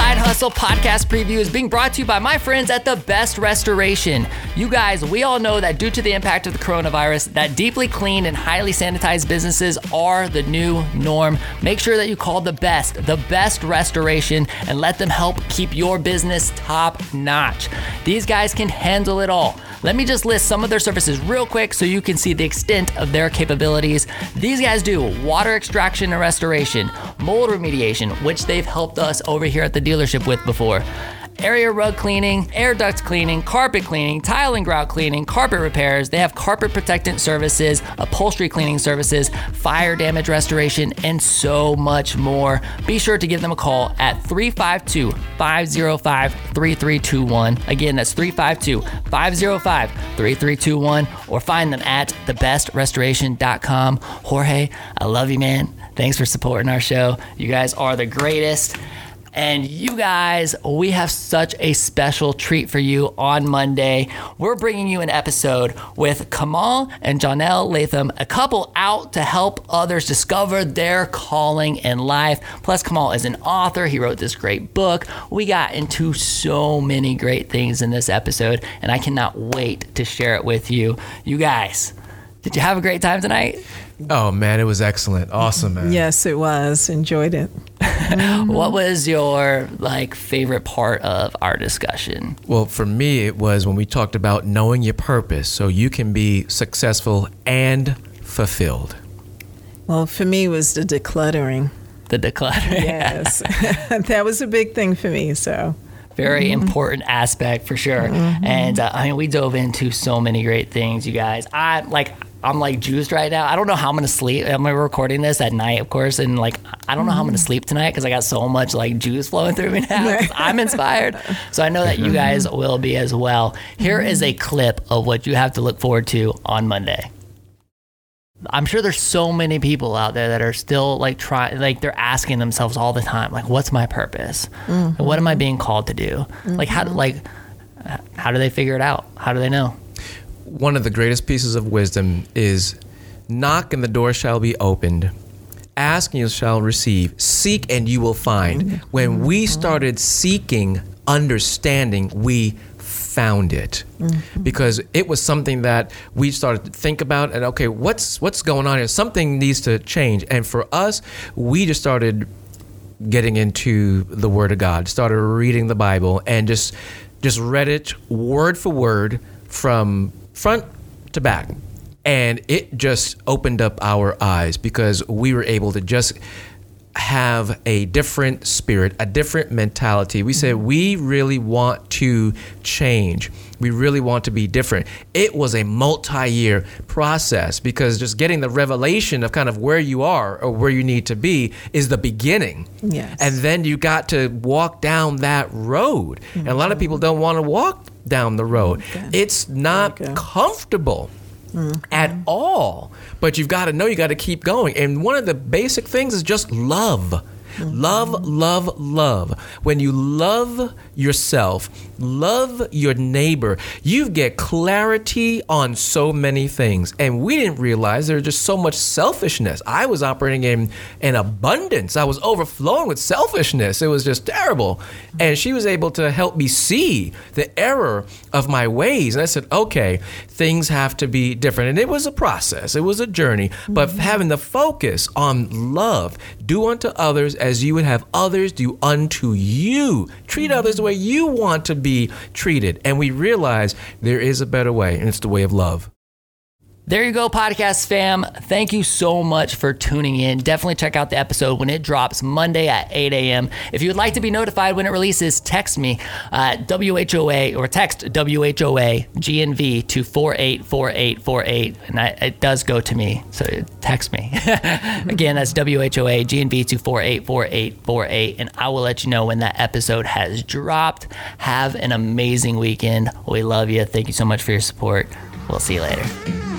Side Hustle podcast preview is being brought to you by my friends at The Best Restoration. You guys, we all know that due to the impact of the coronavirus, that deeply cleaned and highly sanitized businesses are the new norm. Make sure that you call The Best, The Best Restoration, and let them help keep your business top notch. These guys can handle it all. Let me just list some of their services real quick so you can see the extent of their capabilities. These guys do water extraction and restoration, mold remediation, which they've helped us over here at the dealership with before area rug cleaning, air duct cleaning, carpet cleaning, tile and grout cleaning, carpet repairs. They have carpet protectant services, upholstery cleaning services, fire damage restoration, and so much more. Be sure to give them a call at 352 505 3321. Again, that's 352 505 3321, or find them at thebestrestoration.com. Jorge, I love you, man. Thanks for supporting our show. You guys are the greatest. And you guys, we have such a special treat for you on Monday. We're bringing you an episode with Kamal and Janelle Latham, a couple out to help others discover their calling in life. Plus, Kamal is an author. He wrote this great book. We got into so many great things in this episode, and I cannot wait to share it with you. You guys, did you have a great time tonight? Oh man, it was excellent. Awesome, man. Yes, it was. Enjoyed it. What was your like favorite part of our discussion? Well, for me, it was when we talked about knowing your purpose so you can be successful and fulfilled. Well, for me, it was the decluttering. The decluttering. Yes, that was a big thing for me. So very Mm-hmm. important aspect for sure. And uh, I mean, we dove into so many great things, you guys. I like. I'm like juiced right now. I don't know how I'm gonna sleep. I'm recording this at night, of course, and like I don't know how I'm gonna Mm-hmm. sleep tonight because I got so much like juice flowing through me now. I'm inspired, so I know that you guys Mm-hmm. will be as well. Here is a clip of what you have to look forward to on Monday. I'm sure there's so many people out there that are still like trying, like they're asking themselves all the time, like, what's my purpose? And What am I being called to do? Like, how, do like, uh, how do they figure it out? How do they know? One of the greatest pieces of wisdom is knock and the door shall be opened. Ask and you shall receive. Seek and you will find. When we started seeking understanding, we found it mm-hmm. because it was something that we started to think about and okay what's what's going on here something needs to change and for us we just started getting into the word of god started reading the bible and just just read it word for word from front to back. And it just opened up our eyes because we were able to just have a different spirit, a different mentality. We said we really want to change. We really want to be different. It was a multi-year process because just getting the revelation of kind of where you are or where you need to be is the beginning. Yes. And then you got to walk down that road. And a lot of people don't want to walk down the road. It's not Okay. Comfortable at all. But you've got to know you got to keep going. And one of the basic things is just love. Love, love, love. When you love yourself, love your neighbor, you get clarity on so many things. And we didn't realize there's just so much selfishness. I was operating in an abundance. I was overflowing with selfishness. It was just terrible. And she was able to help me see the error of my ways. And I said, okay, things have to be different. And it was a process, it was a journey. But mm-hmm. having the focus on love, do unto others as you would have others do unto you. Treat others the way you want to be treated. And we realize there is a better way, and it's the way of love. There you go, podcast fam. Thank you so much for tuning in. Definitely check out the episode when it drops Monday at 8 a.m. If you would like to be notified when it releases, text me at WHOA or text WHOA GNV to 484848. And I, it does go to me, so text me. Again, that's WHOA GNV to 484848. And I will let you know when that episode has dropped. Have an amazing weekend. We love you. Thank you so much for your support. We'll see you later.